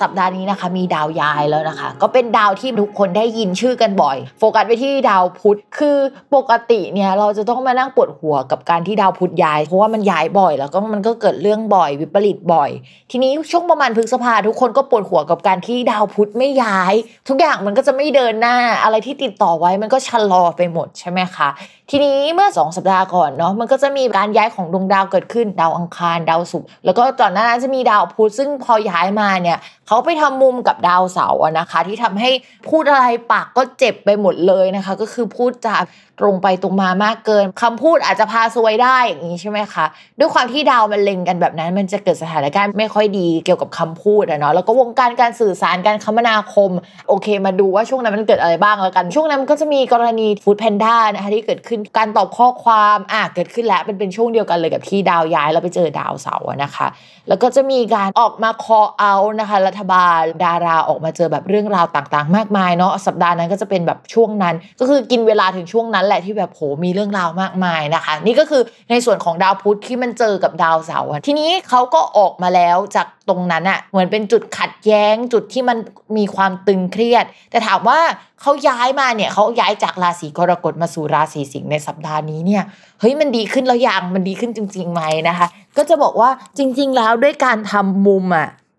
สัปดาห์นี้นะคะ มีดาวย้ายแล้วนะคะ ก็เป็นดาวที่ทุกคนได้ยินชื่อกันบ่อย โฟกัสไปที่ดาวพุธคือปกติเนี่ยเราจะต้องมานั่งปวดหัวกับการที่ดาวพุธย้าย เพราะว่ามันย้ายบ่อย แล้วก็มันก็เกิดเรื่องบ่อยวิปริตบ่อย ทีนี้ช่วงประมาณพฤษภาทุกคนก็ปวดหัวกับการที่ดาวพุธไม่ย้าย ทุกอย่างมันก็จะไม่เดินหน้าอะไรที่ติดต่อไว้มันก็ชะลอไปหมดใช่ไหมคะ ทีนี้เมื่อ 2 สัปดาห์ก่อนเนาะมันก็จะมีการย้ายของดวงดาวเกิดขึ้นดาวอังคารดาวศุกร์แล้วก็ตอนหน้านั้นจะมีดาวพุธซึ่งพอย้ายมาเนี่ยเขาไปทำมุมกับดาวเสาร์นะคะ ที่ทำให้พูดอะไรปากก็เจ็บไปหมดเลยนะคะ ก็คือพูดจาตรงไปตรงมามากเกินคำพูดอาจจะพาซวยได้อย่างนี้ใช่ไหมคะด้วยความที่ดาวมันเล็งกันแบบนั้น มันจะเกิดสถานการณ์ไม่ค่อยดีเกี่ยวกับคำพูดอะเนาะแล้วก็วงการการสื่อสารการคมนาคมโอเค มาดูว่าช่วงนั้นมันเกิดอะไรบ้างแล้วกัน ช่วงนั้นมันก็จะมีกรณีฟู้ดแพนด้านะคะที่เกิดขึ้นการตอบข้อความอะเกิดขึ้นแล้วเป็นเป็นช่วงเดียวกันเลยกับที่ดาวย้ายแล้วไปเจอดาวเสาร์อะนะคะ แล้วก็จะมีการออกมา call out นะคะ รัฐบาลดาราออกมาเจอแบบเรื่องราวต่างๆ มากมายเนาะสัปดาห์นั้นก็จะเป็นแบบช่วงนั้น ก็คือกินเวลาถึงช่วงนั้นแหละที่แบบโหมีเรื่องราวมากมายนะคะ นี่ก็คือในส่วนของดาวพุธที่มันเจอกับดาวเสาร์ทีนี้เขาก็ออกมาแล้วจาก ตรงนั้นอะเหมือนเป็นจุดขัดแย้งจุดที่มันมีความตึงเครียด แต่ถามว่าเขาย้ายมาเนี่ยเขาย้ายจากราศีกรกฎมาสู่ราศีสิงห์ในสัปดาห์นี้เนี่ยเฮ้ยมันดีขึ้นแล้วยังมันดีขึ้นจริงๆไหมนะคะ ก็จะบอกว่าจริง ๆ แล้วด้วยการทำมุมอะ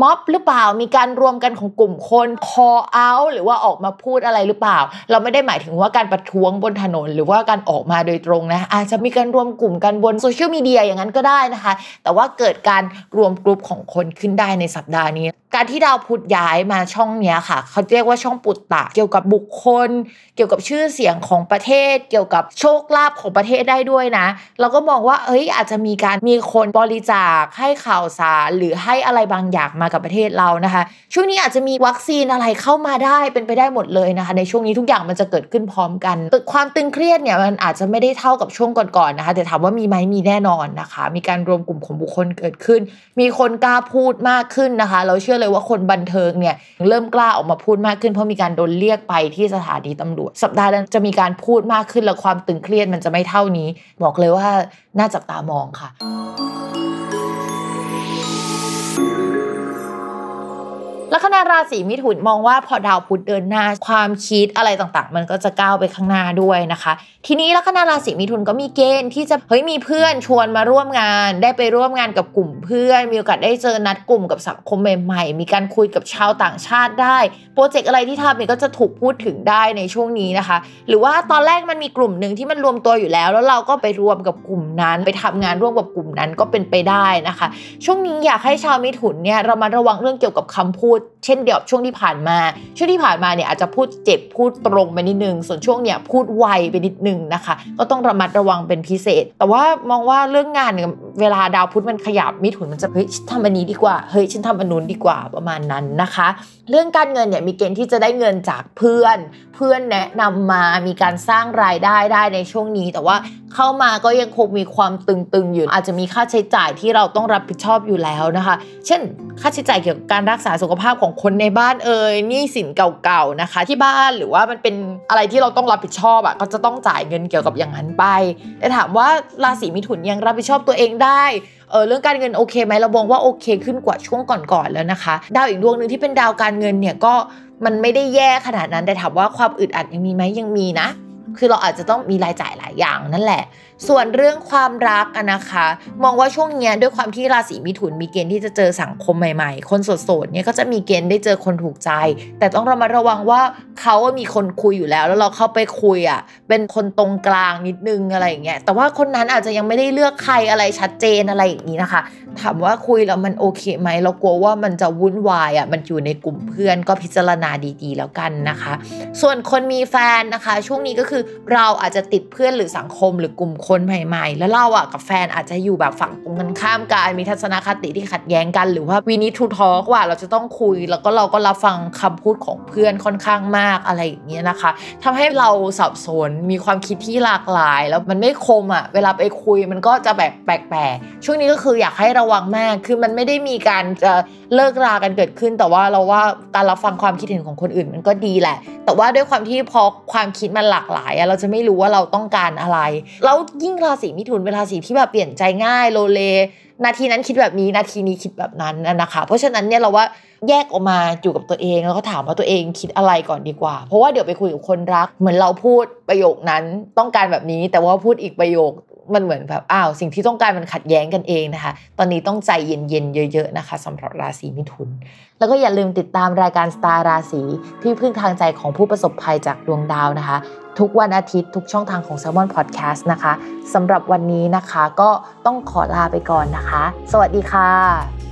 ม็อบหรือเปล่ามีการรวมกันของกลุ่มคน call out หรือว่าออกมาพูดอะไรหรือเปล่า เราไม่ได้หมายถึงว่าการประท้วงบนถนน หรือว่าการออกมาโดยตรงนะ อาจจะมีการรวมกลุ่มกันบนโซเชียลมีเดียอย่างนั้นก็ได้นะคะ แต่ว่าเกิดการรวมกลุ่มของคนขึ้นได้ในสัปดาห์นี้ การที่ดาวพุธย้ายมาช่องเนี้ยค่ะ เขาเรียกว่าช่องปุตตะเกี่ยวกับบุคคล เกี่ยวกับชื่อเสียงของประเทศ เกี่ยวกับโชคลาภของประเทศได้ด้วยนะ เราก็มองว่าเอ้ยอาจจะมีการมีคนบริจาคให้ข่าวสารหรือให้อะไรบางอย่างมากับประเทศเรานะคะ ช่วงนี้อาจจะมีวัคซีนอะไรเข้ามาได้เป็นไปได้หมดเลยนะคะ ในช่วงนี้ทุกอย่างมันจะเกิดขึ้นพร้อมกันความตึงเครียดเนี่ยมันอาจจะไม่ได้เท่ากับช่วงก่อนๆนะคะ แต่ถามว่ามีไหมมีแน่นอนนะคะ มีการรวมกลุ่มของบุคคลเกิดขึ้น มีคนกล้าพูดมากขึ้นนะคะ เราเชื่อเลยว่าคนบันเทิงเนี่ยเริ่มกล้าออกมาพูดมากขึ้นเพราะมีการโดนเรียกไปที่สถานีตำรวจ สัปดาห์นั้นจะมีการพูดมากขึ้นและความตึงเครียดมันจะไม่เท่านี้ บอกเลยว่าน่าจับตามองค่ะ ลัคนาราศีมิถุนมองว่าพอดาวพุธเดินหน้าความคิดอะไรต่างๆ มันก็จะก้าวไปข้างหน้าด้วยนะคะ ทีนี้ลัคนาราศีมิถุนก็มีเกณฑ์ที่จะเฮ้ยมีเพื่อนชวนมาร่วมงาน ได้ไปร่วมงานกับกลุ่มเพื่อน มีโอกาสได้เจอนัดกลุ่มกับสังคมใหม่ๆมีการคุยกับชาวต่างชาติได้ โปรเจกต์อะไรที่ทำเนี่ยก็จะถูกพูดถึงได้ในช่วงนี้นะคะ หรือว่าตอนแรกมันมีกลุ่มหนึ่งที่มันรวมตัวอยู่แล้ว แล้วเราก็ไปรวมกับกลุ่มนั้น ไปทำงานร่วมกับกลุ่มนั้นก็เป็นไปได้นะคะ ช่วงนี้อยากให้ชาวมิถุนเนี่ยเรามาระวังเรื่องเกี่ยวกับคำพูดเช่นเดียวช่วงที่ผ่านมา ช่วงที่ผ่านมาเนี่ยอาจจะพูดเจ็บพูดตรงไปนิดนึง ส่วนช่วงเนี่ยพูดไวไปนิดนึงนะคะ ก็ต้องระมัดระวังเป็นพิเศษ แต่ว่ามองว่าเรื่องงานเนี่ยเวลาดาวพุธมันขยับมิถุนมันจะเฮ้ยฉันทำอันนี้ดีกว่าเฮ้ยฉันทำอันนู้นดีกว่าประมาณนั้นนะคะ เรื่องการเงินเนี่ยมีเกณฑ์ที่จะได้เงินจากเพื่อน เพื่อนแนะนำมามีการสร้างรายได้ได้ในช่วงนี้ แต่ว่าเข้ามาก็ยังคงมีความตึงๆอยู่ อาจจะมีค่าใช้จ่ายที่เราต้องรับผิดชอบอยู่แล้วนะคะ เช่น ค่าใช้จ่ายเกี่ยวกับการรักษาสุขภาพของคนในบ้านเอ่ยหนี้สินเก่าๆนะคะ ที่บ้านหรือว่ามันเป็นอะไรที่เราต้องรับผิดชอบอะก็จะต้องจ่ายเงินเกี่ยวกับอย่างนั้นไป แต่ถามว่าราศีมิถุนยังรับผิดชอบตัวเองได้เออเรื่องการเงินโอเคไหมเราบอกว่าโอเคขึ้นกว่าช่วงก่อนๆแล้วนะคะ ดาวอีกดวงหนึ่งที่เป็นดาวการเงินเนี่ยก็มันไม่ได้แย่ขนาดนั้นแต่ถามว่าความอึดอัดยังมีไหมยังมีนะ คือเราอาจจะต้องมีรายจ่ายหลายอย่างนั่นแหละ ส่วนเรื่องความรักนะคะ มองว่าช่วงนี้ด้วยความที่ราศีมิถุนมีเกณฑ์ที่จะเจอสังคมใหม่ๆ คนโสดๆเนี่ยก็จะมีเกณฑ์ได้เจอคนถูกใจ แต่ต้องระมัดระวังว่าเขามีคนคุยอยู่แล้ว แล้วเราเข้าไปคุยอะเป็นคนตรงกลางนิดนึงอะไรอย่างเงี้ยแต่ว่าคนนั้นอาจจะยังไม่ได้เลือกใครอะไรชัดเจนอะไรอย่างนี้นะคะ ถามว่าคุยแล้วมันโอเคไหมเรากลัวว่ามันจะวุ่นวายอะมันอยู่ในกลุ่มเพื่อนก็พิจารณาดีๆ แล้วกันนะคะ ส่วนคนมีแฟนนะคะ ช่วงนี้ก็คือเราอาจจะติดเพื่อนหรือสังคมหรือกลุ่มคนใหม่ ๆ แล้วเราอะกับแฟนอาจจะอยู่แบบฝั่งตรงกันข้ามกันมีทัศนคติที่ขัดแย้งกัน หรือว่าวีนิทูทอกว่าเราจะต้องคุย แล้วก็เราก็รับฟังคำพูดของเพื่อนค่อนข้างมากอะไรอย่างเงี้ยนะคะทำให้เราสับสนมีความคิดที่หลากหลาย แล้วมันไม่คมอะเวลาไปคุยมันก็จะแบบแปลกๆช่วงนี้ก็คืออยากให้ระวังมากคือมันไม่ได้มีการจะเลิกรากันเกิดขึ้น แต่ว่าเราว่าการรับฟังความคิดเห็นของคนอื่นมันก็ดีแหละ แต่ว่าด้วยความที่พอความคิดมันหลากหลายอะเราจะไม่รู้ว่าเราต้องการอะไร แล้วยิ่งราศีมิถุนเป็นราศีที่แบบเปลี่ยนใจง่ายโลเลนาทีนั้นคิดแบบนี้นาทีนี้คิดแบบนั้นนะคะ เพราะฉะนั้นเนี่ยเราว่าแยกออกมาอยู่กับตัวเองแล้วก็ถามว่าตัวเองคิดอะไรก่อนดีกว่า เพราะว่าเดี๋ยวไปคุยกับคนรัก เหมือนเราพูดประโยคนั้นต้องการแบบนี้ แต่ว่าพูดอีกประโยค มันเหมือนแบบอ้าวสิ่งที่ต้องการมันขัดแย้งกันเองนะคะ ตอนนี้ต้องใจเย็นๆเยอะ ๆนะคะสำหรับราศีมิถุน แล้วก็อย่าลืมติดตามรายการสตาร์ราศีที่พึ่งทางใจของผู้ประสบภัยจากดวงดาวนะคะ ทุกวันอาทิตย์ทุกช่องทางของ s ซ l m o n Podcast นะคะสำหรับวันนี้นะคะก็ต้องขอลาไปก่อนนะคะ สวัสดีค่ะ